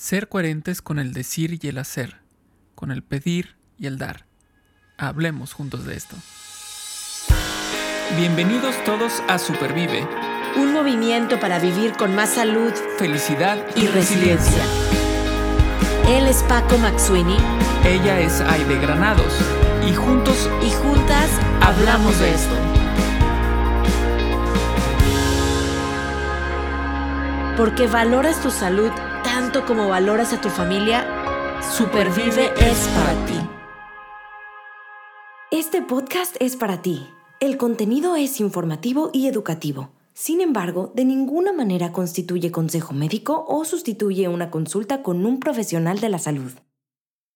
Ser coherentes con el decir y el hacer, con el pedir y el dar. Hablemos juntos de esto. Bienvenidos todos a Supervive. Un movimiento para vivir con más salud, felicidad y, resiliencia. Él es Paco Maxuini. Ella es Aide Granados. Y juntos y juntas hablamos de esto. Porque valoras tu salud tanto como valoras a tu familia, Supervive es para ti. Este podcast es para ti. El contenido es informativo y educativo. Sin embargo, de ninguna manera constituye consejo médico o sustituye una consulta con un profesional de la salud.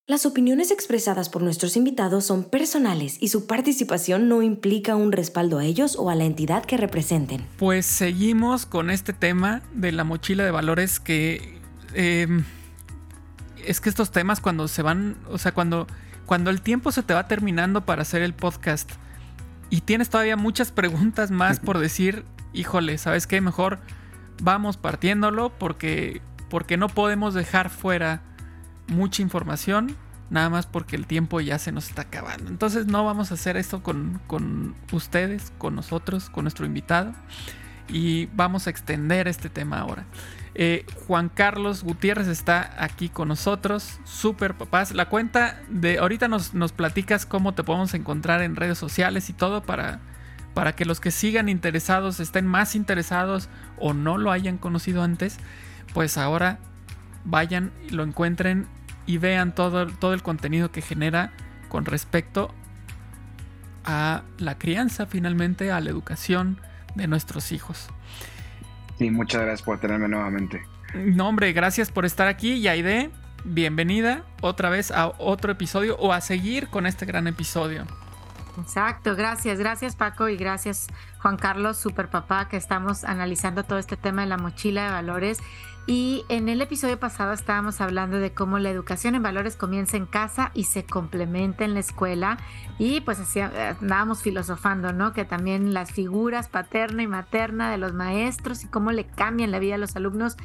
Las opiniones expresadas por nuestros invitados son personales y su participación no implica un respaldo a ellos o a la entidad que representen. Pues seguimos con este tema de la mochila de valores que... Em, es que estos temas cuando se van, o sea, cuando, cuando el tiempo se te va terminando para hacer el podcast y tienes todavía muchas preguntas más por decir, híjole, ¿sabes qué? Mejor vamos partiéndolo porque, porque no podemos dejar fuera mucha información, nada más porque el tiempo ya se nos está acabando. Entonces no vamos a hacer esto con, con ustedes, con nosotros, con nuestro invitado. Y vamos a extender este tema ahora. Eh, Juan Carlos Gutiérrez está aquí con nosotros, super papás. La cuenta de ahorita nos, nos, platicas cómo te podemos encontrar en redes sociales y todo para, para que los que sigan interesados estén más interesados o no lo hayan conocido antes, pues ahora vayan, lo encuentren y vean todo, todo el contenido que genera con respecto a la crianza, finalmente, a la educación de nuestros hijos. Sí, muchas gracias por tenerme nuevamente. No, hombre, gracias por estar aquí. Y Aide, bienvenida otra vez a otro episodio o a seguir con este gran episodio. Exacto, gracias, gracias Paco y gracias Juan Carlos, super papá, que estamos analizando todo este tema de la mochila de valores. Y en el episodio pasado estábamos hablando de cómo la educación en valores comienza en casa y se complementa en la escuela. Y pues así eh, andábamos filosofando, ¿no? Que también las figuras paterna y materna de los maestros y cómo le cambian la vida a los alumnos.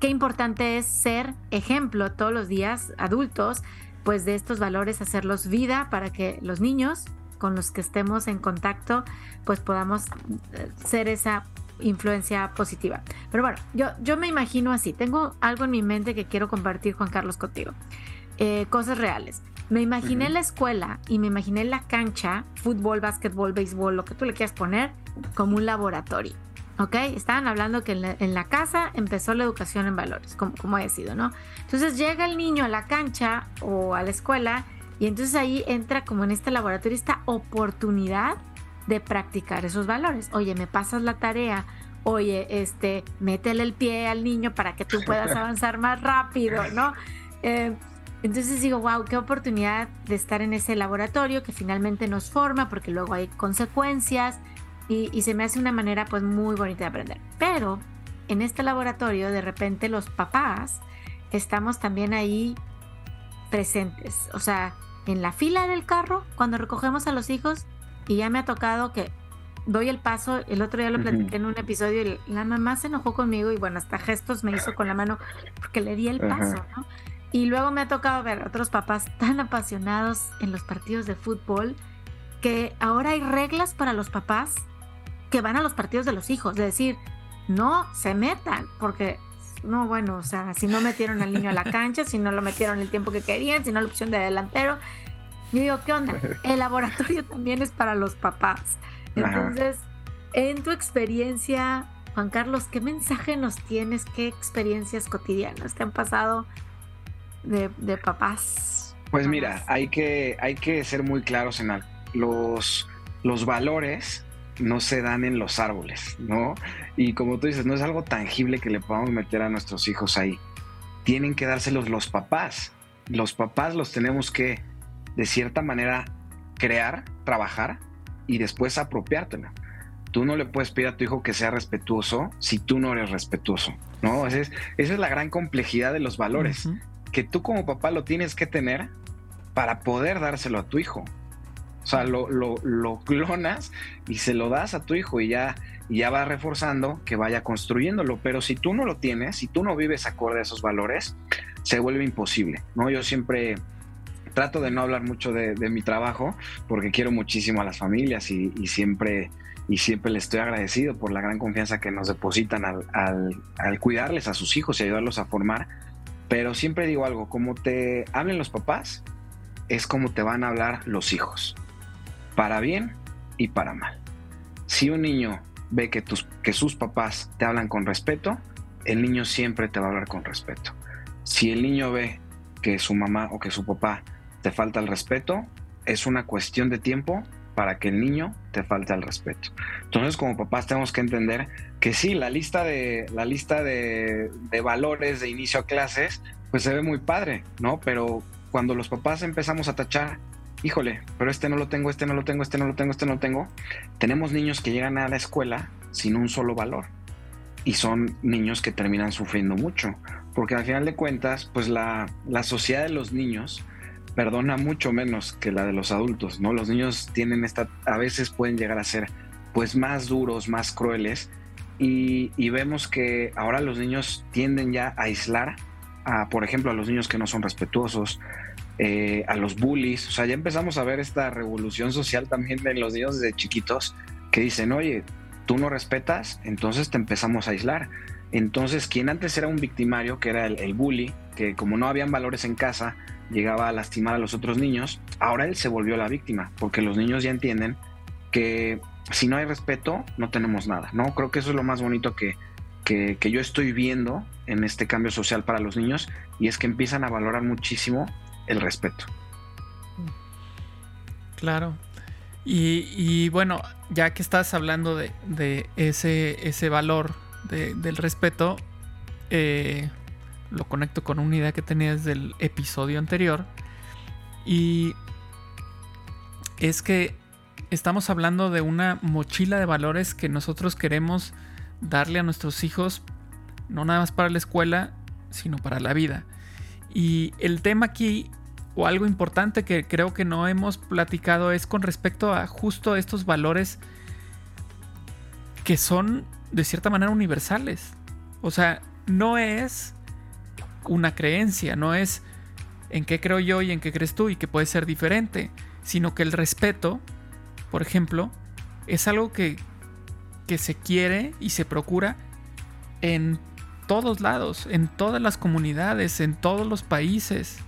Qué importante es ser ejemplo todos los días, adultos, pues de estos valores, hacerlos vida para que los niños con los que estemos en contacto, pues podamos eh, ser esa influencia positiva. Pero bueno, yo, yo me imagino así, tengo algo en mi mente que quiero compartir, Juan Carlos, contigo. Eh, cosas reales. Me imaginé la escuela y me imaginé la cancha, fútbol, básquetbol, béisbol, lo que tú le quieras poner, como un laboratorio. ¿Ok? Estaban hablando que en la, casa empezó la educación en valores, como, como haya sido, ¿no? Entonces llega el niño a la cancha o a la escuela y entonces ahí entra como en este laboratorio esta oportunidad de practicar esos valores. Oye, me pasas la tarea. Oye, este, métele el pie al niño para que tú puedas avanzar más rápido, ¿no? Eh, entonces digo, wow, qué oportunidad de estar en ese laboratorio que finalmente nos forma, porque luego hay consecuencias y, y se me hace una manera pues muy bonita de aprender. Pero en este laboratorio, de repente los papás estamos también ahí presentes, o sea, en la fila del carro, cuando recogemos a los hijos, y ya me ha tocado que doy el paso, el otro día lo platiqué en un episodio y la mamá se enojó conmigo y bueno, hasta gestos me hizo con la mano porque le di el paso, ¿no? Y luego me ha tocado ver a otros papás tan apasionados en los partidos de fútbol que ahora hay reglas para los papás que van a los partidos de los hijos, de decir, no se metan, porque no, bueno, o sea, si no metieron al niño a la cancha, si no lo metieron el tiempo que querían, si no la opción de delantero, yo digo, ¿qué onda? El laboratorio también es para los papás. Entonces, en tu experiencia, Juan Carlos, ¿qué mensaje nos tienes? ¿Qué experiencias cotidianas te han pasado de, papás? Pues mira, hay que, hay que ser muy claros en algo. Los, los valores no se dan en los árboles, ¿no? Y como tú dices, no es algo tangible que le podamos meter a nuestros hijos ahí. Tienen que dárselos los papás. Los papás los tenemos que de cierta manera crear, trabajar y después apropiártela. Tú no le puedes pedir a tu hijo que sea respetuoso si tú no eres respetuoso, ¿no? Esa es, esa es la gran complejidad de los valores, que tú como papá lo tienes que tener para poder dárselo a tu hijo. O sea, lo, lo, lo, clonas y se lo das a tu hijo y ya y ya va reforzando que vaya construyéndolo. Pero si tú no lo tienes, si tú no vives acorde a esos valores, se vuelve imposible, ¿no? Yo siempre trato de no hablar mucho de, mi trabajo porque quiero muchísimo a las familias y, siempre y siempre les estoy agradecido por la gran confianza que nos depositan al, al, cuidarles a sus hijos y ayudarlos a formar. Pero siempre digo algo, como te hablen los papás, es como te van a hablar los hijos, para bien y para mal. Si un niño ve que, tus, que sus papás te hablan con respeto, el niño siempre te va a hablar con respeto. Si el niño ve que su mamá o que su papá te falta el respeto, es una cuestión de tiempo para que el niño te falte el respeto. Entonces, como papás tenemos que entender que sí, la lista de, la lista de, valores de inicio a clases, pues se ve muy padre, ¿no? Pero cuando los papás empezamos a tachar, híjole, pero este no lo tengo, este no lo tengo, este no lo tengo, este no lo tengo, tenemos niños que llegan a la escuela sin un solo valor. Y son niños que terminan sufriendo mucho, porque al final de cuentas, pues la, la sociedad de los niños perdona mucho menos que la de los adultos, ¿no? Los niños tienen esta, a veces pueden llegar a ser pues más duros, más crueles y, vemos que ahora los niños tienden ya a aislar a, por ejemplo, a los niños que no son respetuosos, eh, a los bullies, o sea, ya empezamos a ver esta revolución social también de los niños desde chiquitos que dicen, oye, tú no respetas, entonces te empezamos a aislar. Entonces, quien antes era un victimario, que era el, el bully, que como no habían valores en casa, llegaba a lastimar a los otros niños, ahora él se volvió la víctima, porque los niños ya entienden que si no hay respeto, no tenemos nada, ¿no? Creo que eso es lo más bonito que, que, yo estoy viendo en este cambio social para los niños, y es que empiezan a valorar muchísimo el respeto. Claro. Y, bueno, ya que estás hablando de, ese, ese valor del respeto, eh, lo conecto con una idea que tenía desde el episodio anterior. Y es que estamos hablando de una mochila de valores que nosotros queremos darle a nuestros hijos, no nada más para la escuela, sino para la vida. Y el tema aquí, o algo importante que creo que no hemos platicado, es con respecto a justo estos valores que son de cierta manera universales. O sea, no es una creencia, no es en qué creo yo y en qué crees tú y que puede ser diferente, sino que el respeto, por ejemplo, es algo que, que se quiere y se procura en todos lados, en todas las comunidades, en todos los países.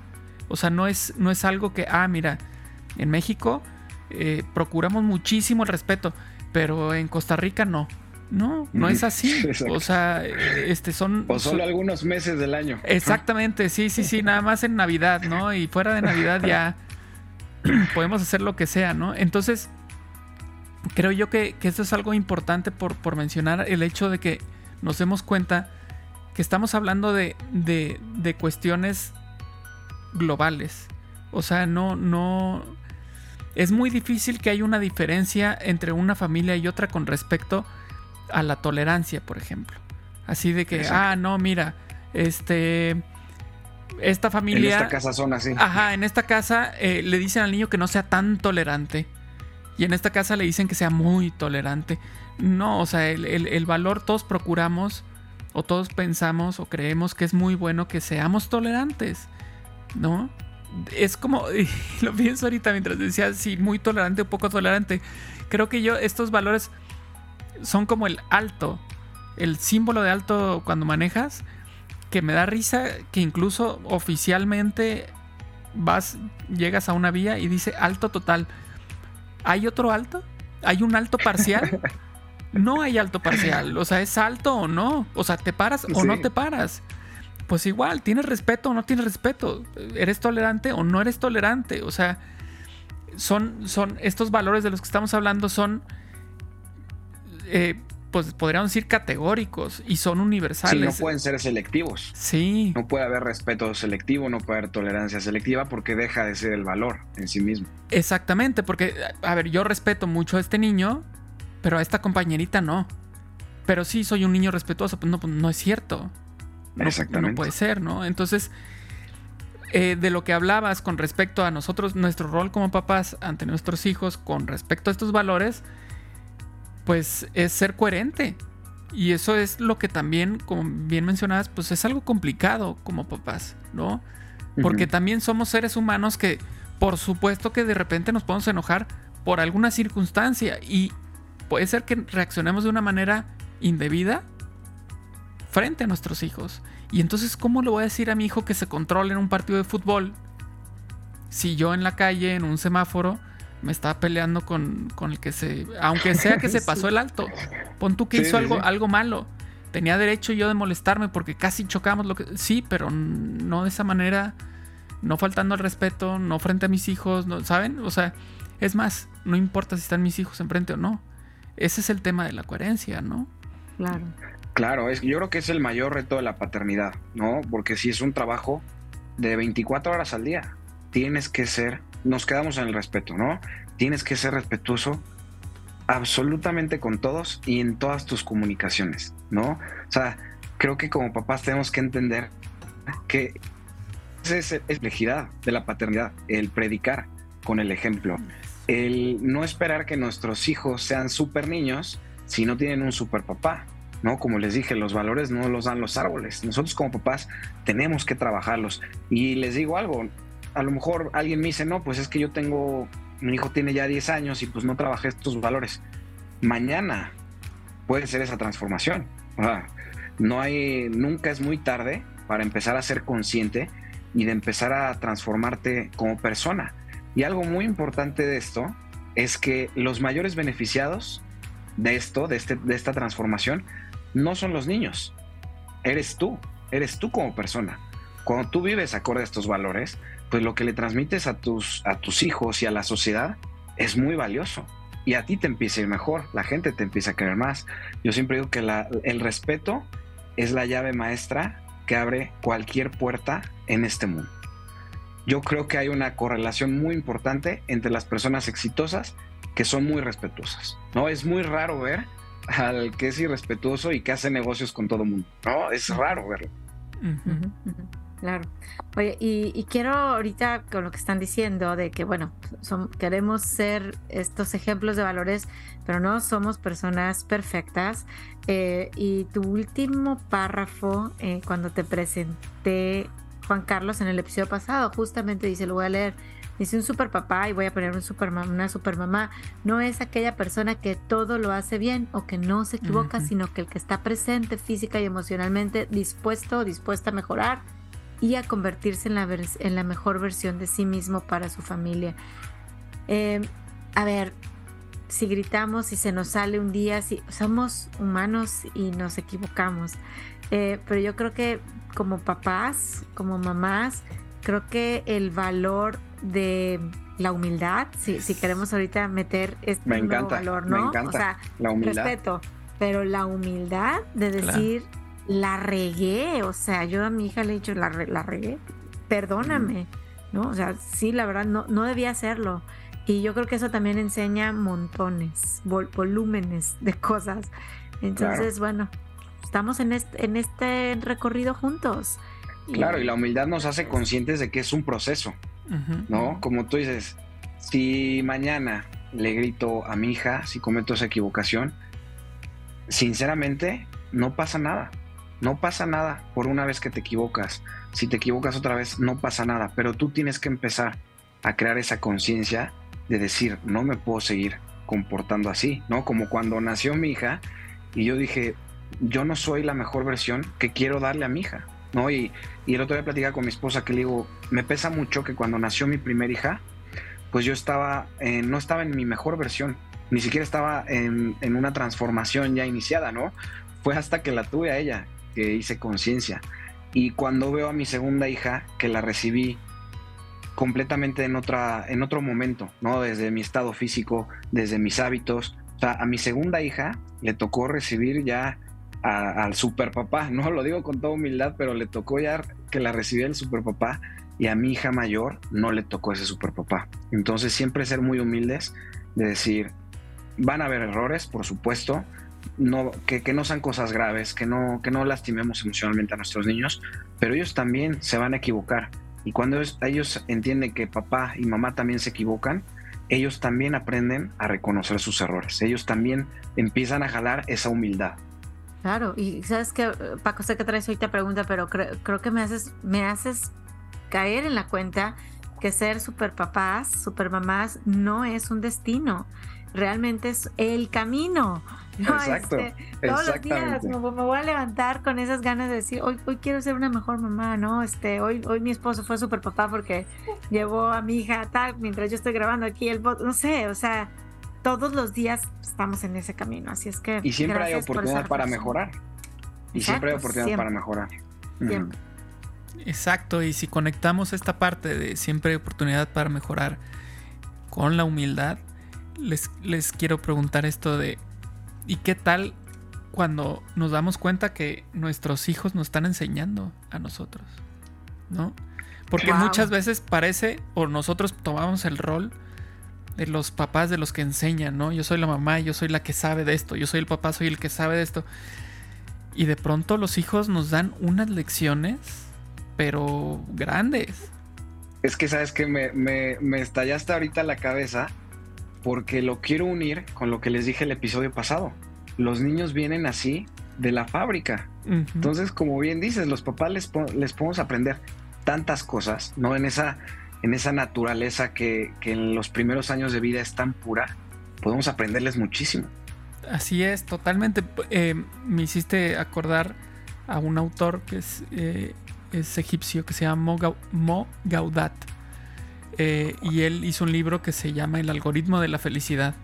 O sea, no es, no es algo que, ah, mira, en México eh, procuramos muchísimo el respeto, pero en Costa Rica no. No, no es así. O sea, este son. O solo algunos meses del año. Exactamente, sí, sí, sí, nada más en Navidad, ¿no? Y fuera de Navidad ya podemos hacer lo que sea, ¿no? Entonces, creo yo que, esto es algo importante por, por, mencionar el hecho de que nos demos cuenta que estamos hablando de, de, de cuestiones globales. O sea, no, no. Es muy difícil que haya una diferencia entre una familia y otra con respecto a la tolerancia, por ejemplo. Así de que, ah, no, mira, este, esta familia... En esta casa son así. Ajá, en esta casa eh, le dicen al niño que no sea tan tolerante. Y en esta casa le dicen que sea muy tolerante. No, o sea, el, el valor todos procuramos o todos pensamos o creemos que es muy bueno que seamos tolerantes, ¿no? Es como, lo pienso ahorita mientras decía si muy tolerante o poco tolerante. Creo que yo estos valores son como el alto, el símbolo de alto cuando manejas, que me da risa que incluso oficialmente vas, llegas a una vía y dice alto total. ¿Hay otro alto? ¿Hay un alto parcial? No hay alto parcial. O sea, ¿es alto o no? O sea, ¿te paras o no te paras? Pues igual, ¿tienes respeto o no tienes respeto? ¿Eres tolerante o no eres tolerante? O sea, son, son estos valores de los que estamos hablando son eh, pues podríamos decir categóricos y son universales. Sí, no pueden ser selectivos. Sí. No puede haber respeto selectivo, no puede haber tolerancia selectiva porque deja de ser el valor en sí mismo. Exactamente, porque, a ver, yo respeto mucho a este niño, pero a esta compañerita no. Pero sí soy un niño respetuoso, pues no, pues no es cierto. Exactamente. No puede ser, ¿no? Entonces, eh, de lo que hablabas con respecto a nosotros, nuestro rol como papás ante nuestros hijos, con respecto a estos valores, pues es ser coherente. Y eso es lo que también, como bien mencionabas, pues es algo complicado como papás, ¿no? Porque también somos seres humanos que, por supuesto que de repente nos podemos enojar por alguna circunstancia y puede ser que reaccionemos de una manera indebida frente a nuestros hijos. Y entonces, ¿cómo le voy a decir a mi hijo que se controle en un partido de fútbol si yo en la calle, en un semáforo, me estaba peleando con, el que se. Aunque sea que se pasó el alto. Pon tú que hizo algo, algo malo. Tenía derecho yo de molestarme porque casi chocamos lo que. Sí, pero no de esa manera. No faltando al respeto, no frente a mis hijos, no, ¿saben? O sea, es más, no importa si están mis hijos enfrente o no. Ese es el tema de la coherencia, ¿no? Claro. Claro, es, yo creo que es el mayor reto de la paternidad, ¿no? Porque si es un trabajo de 24 horas al día, tienes que ser, nos quedamos en el respeto, ¿no? Tienes que ser respetuoso absolutamente con todos y en todas tus comunicaciones, ¿no? O sea, creo que como papás tenemos que entender que esa es la complejidad de la paternidad, el predicar con el ejemplo, el no esperar que nuestros hijos sean súper niños si no tienen un super papá, ¿no? Como les dije, los valores no los dan los árboles. Nosotros como papás tenemos que trabajarlos. Y les digo algo, a lo mejor alguien me dice, no, pues es que yo tengo, mi hijo tiene ya 10 años y pues no trabajé estos valores. Mañana puede ser esa transformación. no hay, nunca es muy tarde para empezar a ser consciente y de empezar a transformarte como persona. Y algo muy importante de esto es que los mayores beneficiados de esto, de, este, de esta transformación, no son los niños, eres tú, eres tú como persona. Cuando tú vives acorde a estos valores, pues lo que le transmites a tus, a tus hijos y a la sociedad es muy valioso. Y a ti te empieza a ir mejor, la gente te empieza a querer más. Yo siempre digo que el respeto es la llave maestra que abre cualquier puerta en este mundo. Yo creo que hay una correlación muy importante entre las personas exitosas que son muy respetuosas. ¿no? Es muy raro ver al que es irrespetuoso y que hace negocios con todo el mundo. No, es raro verlo. Claro. Oye, y, quiero ahorita con lo que están diciendo de que, bueno, son, queremos ser estos ejemplos de valores, pero no somos personas perfectas. Eh, y tu último párrafo, eh, cuando te presenté, Juan Carlos, en el episodio pasado, justamente dice, lo voy a leer Dice un super papá y voy a poner un super una super mamá. No es aquella persona que todo lo hace bien o que no se equivoca, sino que el que está presente física y emocionalmente dispuesto o dispuesta a mejorar y a convertirse en la, en la mejor versión de sí mismo para su familia. Em, a ver, si gritamos, si se nos sale un día, si somos humanos y nos equivocamos. Eh, pero yo creo que como papás, como mamás, creo que el valor de la humildad, si, si queremos ahorita meter este nuevo valor, ¿no? Me encanta, o sea, la humildad. respeto, pero la humildad de decir, la regué, o sea, yo a mi hija le he dicho, la, la regué, perdóname, ¿no? O sea, sí, la verdad, no, no debía hacerlo. Y yo creo que eso también enseña montones, volúmenes de cosas. Entonces, bueno, estamos en este, en este recorrido juntos. Claro, y la humildad nos hace conscientes de que es un proceso. ¿no? Como tú dices, si mañana le grito a mi hija, si cometo esa equivocación, sinceramente no pasa nada. No pasa nada por una vez que te equivocas. Si te equivocas otra vez, no pasa nada. Pero tú tienes que empezar a crear esa conciencia de decir, no me puedo seguir comportando así, ¿no? Como cuando nació mi hija y yo dije, yo no soy la mejor versión que quiero darle a mi hija. ¿No? Y, el otro día platicaba con mi esposa que le digo, me pesa mucho que cuando nació mi primera hija, pues yo estaba, no estaba en mi mejor versión, ni siquiera estaba en, una transformación ya iniciada, ¿no? Fue hasta que la tuve a ella que hice conciencia. Y cuando veo a mi segunda hija, que la recibí completamente en, otra, en otro momento, ¿no? Desde mi estado físico, desde mis hábitos. O sea, a mi segunda hija le tocó recibir ya al super papá. No lo digo con toda humildad, pero le tocó ya que la recibiera el super papá y a mi hija mayor no le tocó ese super papá. Entonces siempre ser muy humildes de decir, van a haber errores, por supuesto, no, que, no sean cosas graves, que no, que no lastimemos emocionalmente a nuestros niños, pero ellos también se van a equivocar. Y cuando ellos entienden que papá y mamá también se equivocan, ellos también aprenden a reconocer sus errores. Ellos también empiezan a jalar esa humildad. Claro, y sabes que, Paco, sé que traes ahorita pregunta, pero creo, que me haces, me haces caer en la cuenta que ser super papás, super mamás, no es un destino, realmente es el camino. Exacto. Este, todos los días me, voy a levantar con esas ganas de decir, hoy, hoy quiero ser una mejor mamá, ¿no? Este, hoy, hoy mi esposo fue super papá porque llevó a mi hija tal, mientras yo estoy grabando aquí el bot, no sé, o sea, todos los días estamos en ese camino, así es que... Y siempre hay oportunidad para mejorar. Y siempre hay oportunidad para mejorar. Exacto, y si conectamos esta parte de siempre hay oportunidad para mejorar con la humildad, les, les quiero preguntar esto de ¿Y qué tal cuando nos damos cuenta que nuestros hijos nos están enseñando a nosotros? ¿No? Porque muchas veces parece, o nosotros tomamos el rol de los papás de los que enseñan, ¿no? Yo soy la mamá, yo soy la que sabe de esto, yo soy el papá, soy el que sabe de esto. Y de pronto los hijos nos dan unas lecciones, pero grandes. Es que sabes que me, me, me estallaste ahorita la cabeza porque lo quiero unir con lo que les dije el episodio pasado. Los niños vienen así de la fábrica. Entonces, como bien dices, los papás les, les, podemos aprender tantas cosas, ¿no? En esa, en esa naturaleza que, en los primeros años de vida es tan pura, podemos aprenderles muchísimo. Así es, totalmente. Eh, me hiciste acordar a un autor que es, eh, es egipcio que se llama Mo Gaudat eh, y él hizo un libro que se llama El algoritmo de la felicidad.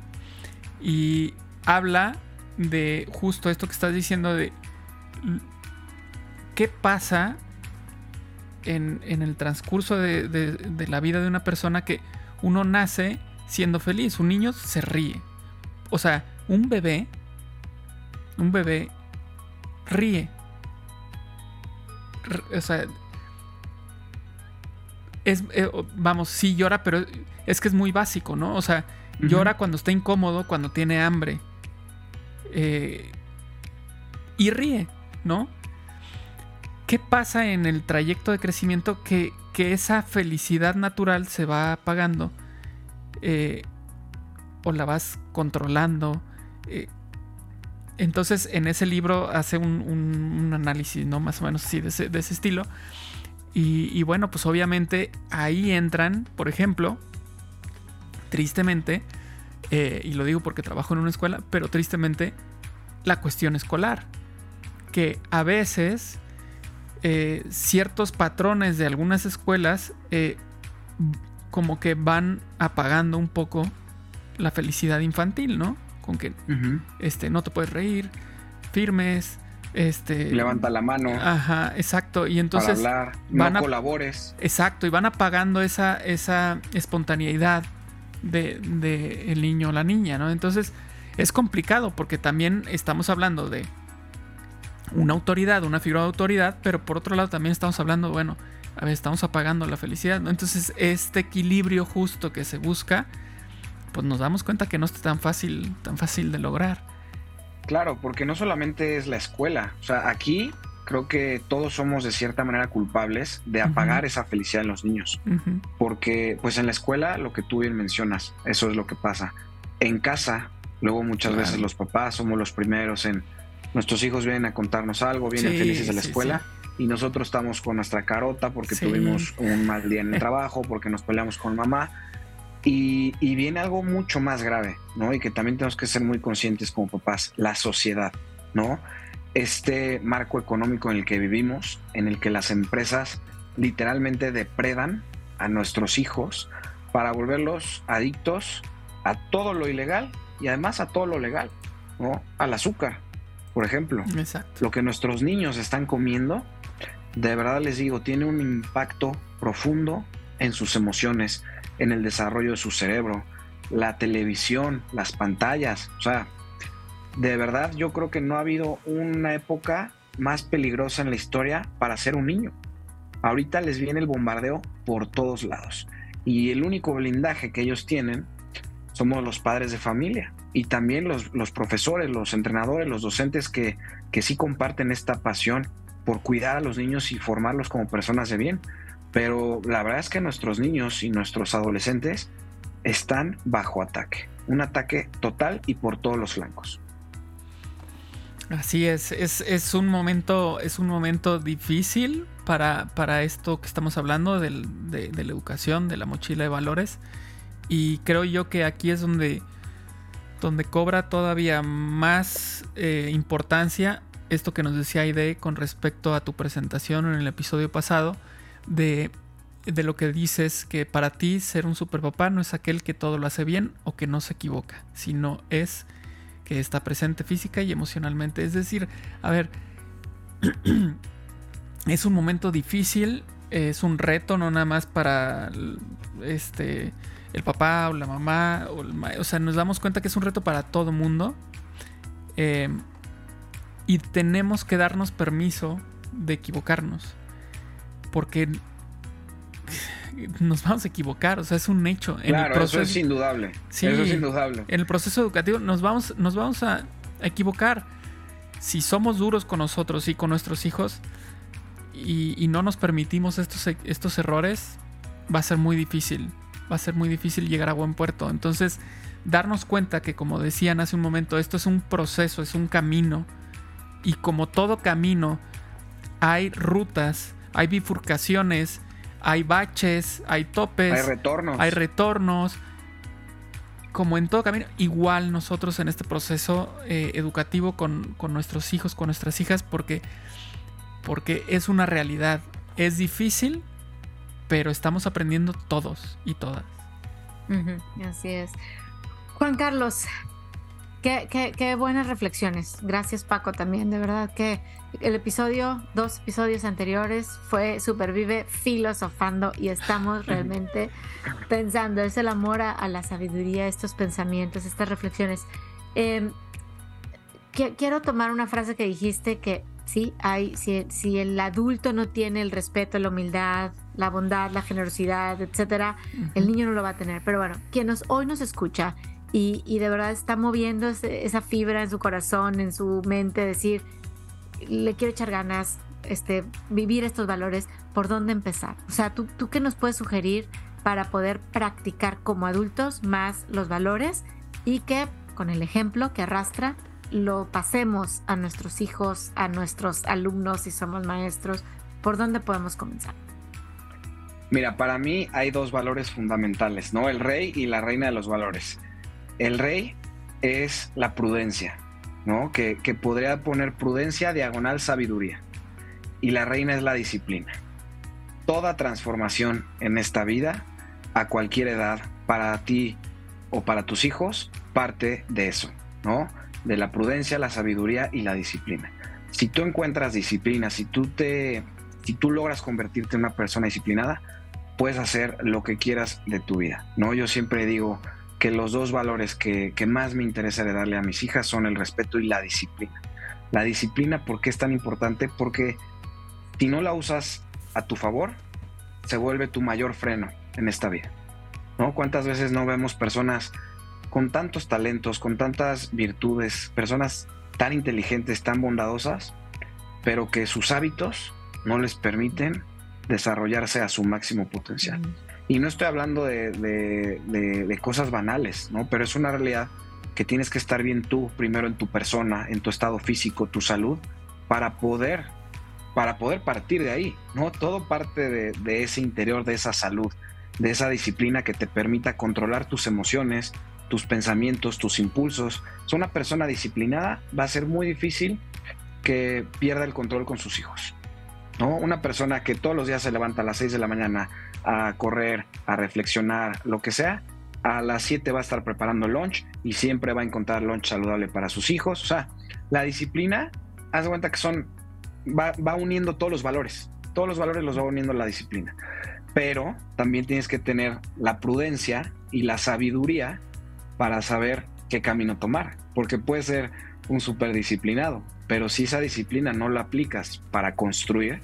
Y habla de justo esto que estás diciendo de qué pasa en, el transcurso de, la vida de una persona que uno nace siendo feliz. Un niño se ríe. O sea, un bebé, un bebé ríe. O sea, es, eh, vamos, sí llora, pero es que es muy básico, ¿no? O sea, llora cuando está incómodo, cuando tiene hambre. Eh, y ríe, ¿no? ¿Qué pasa en el trayecto de crecimiento que, esa felicidad natural se va apagando? Eh, o la vas controlando. entonces, en ese libro hace un, análisis, ¿no? Más o menos así, de ese, de ese estilo. Y, bueno, pues obviamente ahí entran, por ejemplo, tristemente, eh, y lo digo porque trabajo en una escuela, pero tristemente la cuestión escolar. Que a veces eh, ciertos patrones de algunas escuelas eh, como que van apagando un poco la felicidad infantil, ¿no? Con que este, no te puedes reír, firmes, este, Levanta la mano. Ajá, exacto. Y entonces. Para hablar, van no colabores. Exacto, y van apagando esa, esa espontaneidad de, de el niño o la niña, ¿no? Entonces, es complicado porque también estamos hablando de una autoridad, una figura de autoridad, pero por otro lado también estamos hablando, bueno, a ver, estamos apagando la felicidad, ¿no? Entonces, este equilibrio justo que se busca, pues nos damos cuenta que no está tan fácil, tan fácil de lograr. Claro, porque no solamente es la escuela, o sea, aquí creo que todos somos de cierta manera culpables de apagar esa felicidad en los niños, porque pues en la escuela lo que tú bien mencionas, eso es lo que pasa. En casa, luego muchas veces los papás somos los primeros en nuestros hijos vienen a contarnos algo, vienen felices de la escuela. Y nosotros estamos con nuestra carota porque tuvimos un mal día en el trabajo, porque nos peleamos con mamá y, viene algo mucho más grave, ¿no? Y que también tenemos que ser muy conscientes como papás, la sociedad, ¿no? Este marco económico en el que vivimos, en el que las empresas literalmente depredan a nuestros hijos para volverlos adictos a todo lo ilegal y además a todo lo legal, ¿no? Al azúcar, por ejemplo. Exacto. Lo que nuestros niños están comiendo, de verdad les digo, tiene un impacto profundo en sus emociones, en el desarrollo de su cerebro, la televisión, las pantallas, o sea, de verdad yo creo que no ha habido una época más peligrosa en la historia para ser un niño. Ahorita les viene el bombardeo por todos lados y el único blindaje que ellos tienen somos los padres de familia y también los, profesores, los entrenadores, los docentes que, que sí comparten esta pasión por cuidar a los niños y formarlos como personas de bien. Pero la verdad es que nuestros niños y nuestros adolescentes están bajo ataque. Un ataque total y por todos los flancos. Así es, es, un momento, es un momento difícil para, para esto que estamos hablando de, la educación, de la mochila de valores. Y creo yo que aquí es donde, donde cobra todavía más eh, importancia esto que nos decía Aide con respecto a tu presentación en el episodio pasado, de, de lo que dices que para ti ser un superpapá no es aquel que todo lo hace bien o que no se equivoca, sino es que está presente física y emocionalmente. Es decir, a ver, es un momento difícil, es un reto, no nada más para este el papá o la mamá, o, sea, nos damos cuenta que es un reto para todo mundo. Em, y tenemos que darnos permiso de equivocarnos. Porque nos vamos a equivocar, o sea, es un hecho. En el proceso, eso es indudable. Sí, eso es indudable. En el proceso educativo nos vamos, nos vamos a equivocar. Si somos duros con nosotros y con nuestros hijos y, no nos permitimos estos, estos errores, va a ser muy difícil. Va a ser muy difícil llegar a buen puerto. Entonces, darnos cuenta que, como decían hace un momento, esto es un proceso, es un camino. Y como todo camino, hay rutas, hay bifurcaciones hay baches, hay topes. Hay retornos. Hay retornos. Como en todo camino, igual nosotros en este proceso eh, educativo con, nuestros hijos, con nuestras hijas, porque, porque es una realidad. Es difícil, pero estamos aprendiendo todos y todas. así es. Juan Carlos, Qué, buenas reflexiones. Gracias Paco también, de verdad que el episodio, dos episodios anteriores fue Supervive filosofando y estamos realmente pensando, es el amor a, la sabiduría, estos pensamientos, estas reflexiones. Em, quiero tomar una frase que dijiste que sí, hay, si, si, el adulto no tiene el respeto, la humildad, la bondad, la generosidad, etcétera, el niño no lo va a tener. Pero bueno, quien nos, hoy nos escucha y, de verdad está moviendo esa fibra en su corazón, en su mente, decir, le quiero echar ganas, este, vivir estos valores, ¿por dónde empezar? O sea, ¿tú, ¿tú qué nos puedes sugerir para poder practicar como adultos más los valores y que con el ejemplo que arrastra lo pasemos a nuestros hijos, a nuestros alumnos si somos maestros? ¿Por dónde podemos comenzar? Mira, para mí hay dos valores fundamentales, ¿no? El rey y la reina de los valores. El rey es la prudencia, ¿no? Que, podría poner prudencia diagonal sabiduría. Y la reina es la disciplina. Toda transformación en esta vida, a cualquier edad, para ti o para tus hijos, parte de eso, ¿no? De la prudencia, la sabiduría y la disciplina. Si tú encuentras disciplina, si tú te, si tú logras convertirte en una persona disciplinada, puedes hacer lo que quieras de tu vida, ¿no? Yo siempre digo, que los dos valores que, más me interesa darle a mis hijas son el respeto y la disciplina. La disciplina, ¿por qué es tan importante? Porque si no la usas a tu favor, se vuelve tu mayor freno en esta vida. ¿no? ¿Cuántas veces no vemos personas con tantos talentos, con tantas virtudes, personas tan inteligentes, tan bondadosas, pero que sus hábitos no les permiten desarrollarse a su máximo potencial? Y no estoy hablando de, cosas banales, ¿no? Pero es una realidad que tienes que estar bien tú, primero en tu persona, en tu estado físico, tu salud, para poder, para poder partir de ahí, ¿no? Todo parte de, ese interior, de esa salud, de esa disciplina que te permita controlar tus emociones, tus pensamientos, tus impulsos. Si una persona disciplinada va a ser muy difícil que pierda el control con sus hijos. ¿no? Una persona que todos los días se levanta a las 6 de la mañana a correr, a reflexionar, lo que sea, a las 7 va a estar preparando lunch y siempre va a encontrar lunch saludable para sus hijos. O sea, la disciplina, haz de cuenta que son, va, va uniendo todos los valores. Todos los valores los va uniendo la disciplina. Pero también tienes que tener la prudencia y la sabiduría para saber qué camino tomar. Porque puedes ser un súper disciplinado, pero si esa disciplina no la aplicas para construir,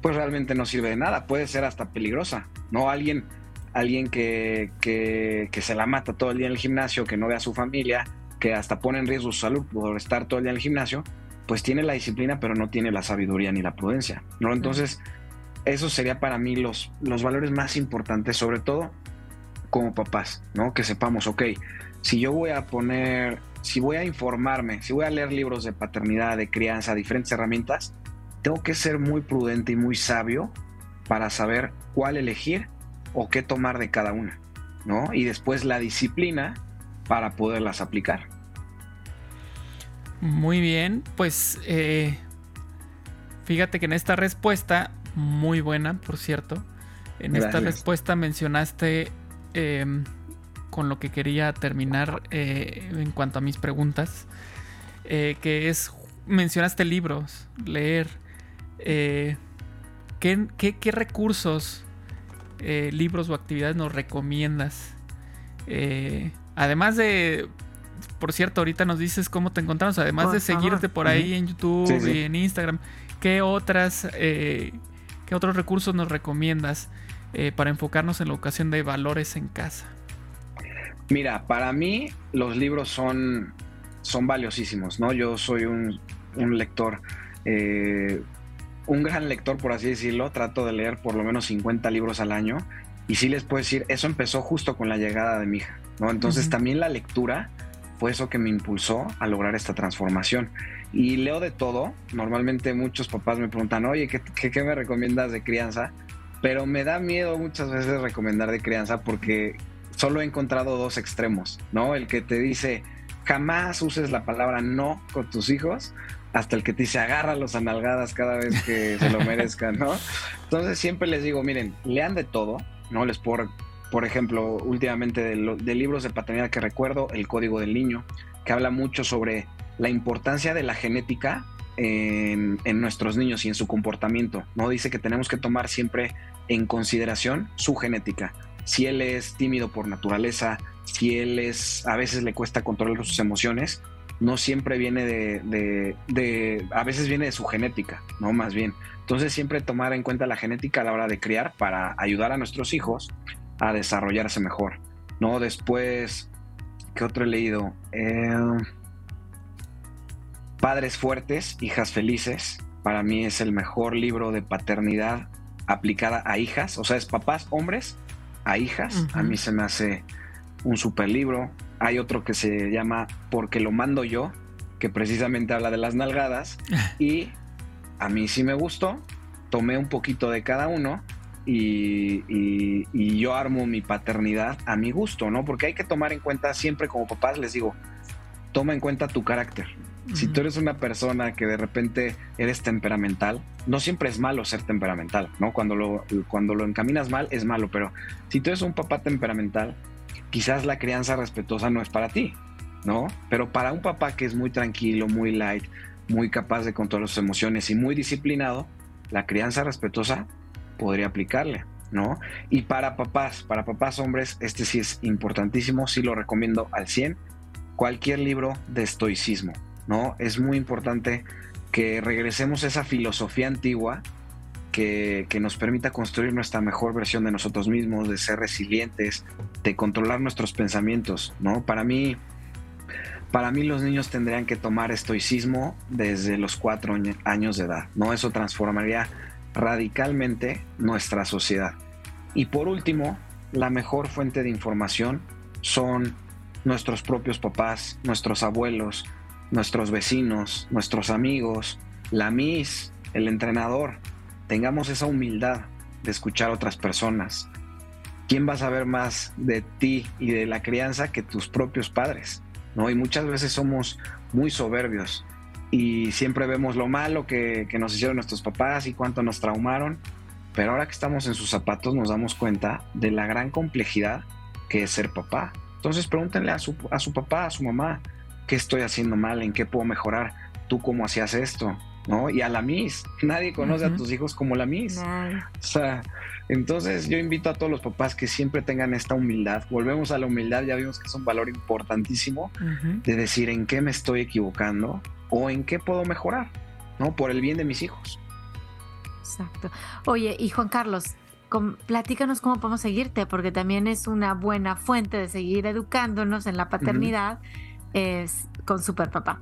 pues realmente no sirve de nada, puede ser hasta peligrosa, ¿no? Alguien, alguien que, que, se la mata todo el día en el gimnasio, que no ve a su familia, que hasta pone en riesgo su salud por estar todo el día en el gimnasio, pues tiene la disciplina, pero no tiene la sabiduría ni la prudencia, ¿no? Entonces, eso sería para mí los, los valores más importantes, sobre todo como papás, ¿no? Que sepamos, ok, si yo voy a poner, si voy a informarme, si voy a leer libros de paternidad, de crianza, diferentes herramientas, tengo que ser muy prudente y muy sabio para saber cuál elegir o qué tomar de cada una, ¿no? Y después la disciplina para poderlas aplicar. Muy bien, pues eh, fíjate que en esta respuesta, muy buena, por cierto, en esta respuesta mencionaste em, con lo que quería terminar eh, en cuanto a mis preguntas, eh, que es, mencionaste libros, leer. ¿qué, qué, recursos, libros o actividades nos recomiendas? además de, por cierto, ahorita nos dices cómo te encontramos, además de seguirte por ahí en YouTube y en Instagram, ¿qué otras, qué otros recursos nos recomiendas? Eh, para enfocarnos en la educación de valores en casa? Mira, para mí los libros son, son valiosísimos, ¿no? Yo soy un, lector, eh, un gran lector, por así decirlo. Trato de leer por lo menos 50 libros al año. Y sí les puedo decir, eso empezó justo con la llegada de mi hija, ¿no? Entonces también la lectura fue eso que me impulsó a lograr esta transformación. Y leo de todo. Normalmente muchos papás me preguntan, oye, ¿qué, qué me recomiendas de crianza? pero me da miedo muchas veces recomendar de crianza porque solo he encontrado dos extremos, ¿no? El que te dice jamás uses la palabra no con tus hijos, hasta el que te dice agarra los analgadas cada vez que se lo merezcan, ¿no? Entonces siempre les digo, miren, lean de todo, ¿no? Les por, por ejemplo, últimamente de, libros de paternidad que recuerdo, El Código del Niño, que habla mucho sobre la importancia de la genética en, en, nuestros niños y en su comportamiento. ¿no? Dice que tenemos que tomar siempre en consideración su genética. Si él es tímido por naturaleza, si él es, a veces le cuesta controlar sus emociones, no siempre viene de, a veces viene de su genética, ¿no? Más bien. Entonces siempre tomar en cuenta la genética a la hora de criar para ayudar a nuestros hijos a desarrollarse mejor, ¿no? Después, ¿qué otro he leído? Eh, Padres fuertes, hijas felices. Para mí es el mejor libro de paternidad aplicada a hijas, o sea, es papás hombres a hijas. A mí se me hace un super libro. Hay otro que se llama Porque lo mando yo, que precisamente habla de las nalgadas. y a mí sí me gustó. Tomé un poquito de cada uno y, y, yo armo mi paternidad a mi gusto, ¿no? Porque hay que tomar en cuenta siempre como papás, les digo, toma en cuenta tu carácter. Si tú eres una persona que de repente eres temperamental, no siempre es malo ser temperamental, ¿no? Cuando lo, cuando lo encaminas mal es malo, pero si tú eres un papá temperamental, quizás la crianza respetuosa no es para ti, ¿no? Pero para un papá que es muy tranquilo, muy light, muy capaz de controlar sus emociones y muy disciplinado, la crianza respetuosa podría aplicarle, ¿no? Y para papás, para papás hombres, este sí es importantísimo, sí lo recomiendo al 100, cualquier libro de estoicismo ¿no? Es muy importante que regresemos a esa filosofía antigua que, nos permita construir nuestra mejor versión de nosotros mismos, de ser resilientes, de controlar nuestros pensamientos, ¿no? Para mí, para mí los niños tendrían que tomar estoicismo desde los cuatro años de edad, ¿no? Eso transformaría radicalmente nuestra sociedad. Y por último, la mejor fuente de información son nuestros propios papás, nuestros abuelos, nuestros vecinos, nuestros amigos, la MIS, el entrenador, tengamos esa humildad de escuchar a otras personas. ¿Quién va a saber más de ti y de la crianza que tus propios padres? ¿no? Y muchas veces somos muy soberbios y siempre vemos lo malo que, que nos hicieron nuestros papás y cuánto nos traumaron, pero ahora que estamos en sus zapatos nos damos cuenta de la gran complejidad que es ser papá. Entonces pregúntenle a su, a su papá, a su mamá, qué estoy haciendo mal, en qué puedo mejorar, tú cómo hacías esto, ¿no? Y a la Miss, nadie conoce a tus hijos como la Miss. O sea, entonces yo invito a todos los papás que siempre tengan esta humildad. Volvemos a la humildad, ya vimos que es un valor importantísimo de decir en qué me estoy equivocando o en qué puedo mejorar, ¿no? Por el bien de mis hijos. Exacto. Oye, y Juan Carlos, platícanos cómo podemos seguirte, porque también es una buena fuente de seguir educándonos en la paternidad es con Super Papá.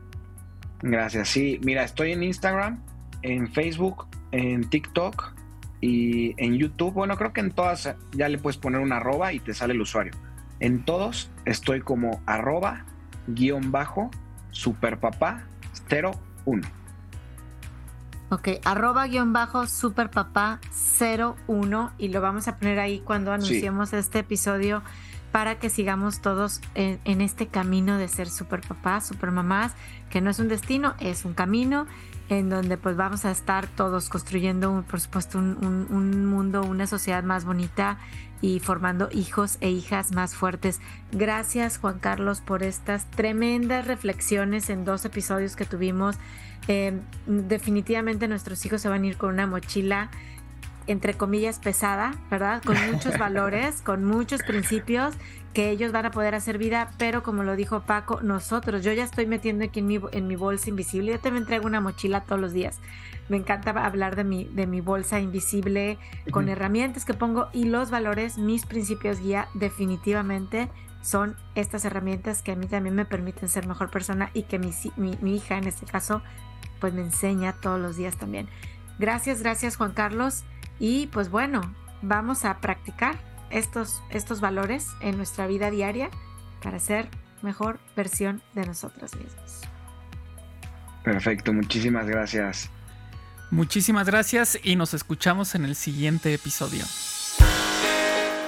Gracias. Sí, mira, estoy en Instagram, en Facebook, en TikTok Y en YouTube, bueno, creo que en todas ya le puedes poner un arroba y te sale el usuario. En todos estoy como arroba guion bajo superpapá 01. Ok, arroba guion bajo superpapá 01 y lo vamos a poner ahí cuando anunciemos este episodio para que sigamos todos en, este camino de ser super papás, super mamás, que no es un destino, es un camino en donde pues vamos a estar todos construyendo, por supuesto, un, mundo, una sociedad más bonita y formando hijos e hijas más fuertes. Gracias Juan Carlos por estas tremendas reflexiones en dos episodios que tuvimos. Eh, definitivamente nuestros hijos se van a ir con una mochila entre comillas, pesada, ¿verdad? Con muchos valores, con muchos principios que ellos van a poder hacer vida, pero como lo dijo Paco, nosotros, yo ya estoy metiendo aquí en mi, en mi bolsa invisible, yo también traigo una mochila todos los días. Me encanta hablar de mi, de mi bolsa invisible con herramientas que pongo y los valores, mis principios guía definitivamente son estas herramientas que a mí también me permiten ser mejor persona y que mi, mi, mi hija en este caso pues me enseña todos los días también. Gracias, gracias Juan Carlos. Y pues bueno, vamos a practicar estos, estos valores en nuestra vida diaria para ser mejor versión de nosotros mismos. Perfecto, muchísimas gracias. Muchísimas gracias y nos escuchamos en el siguiente episodio.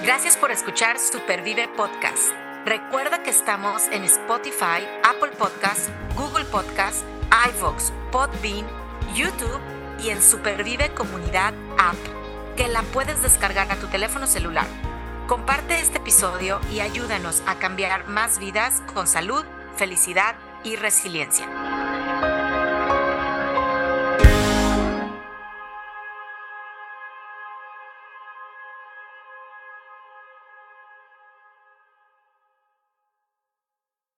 Gracias por escuchar Supervive Podcast. Recuerda que estamos en Spotify, Apple Podcast, Google Podcast, iVoox, Podbean, YouTube y en Supervive Comunidad App que la puedes descargar a tu teléfono celular. Comparte este episodio y ayúdanos a cambiar más vidas con salud, felicidad y resiliencia.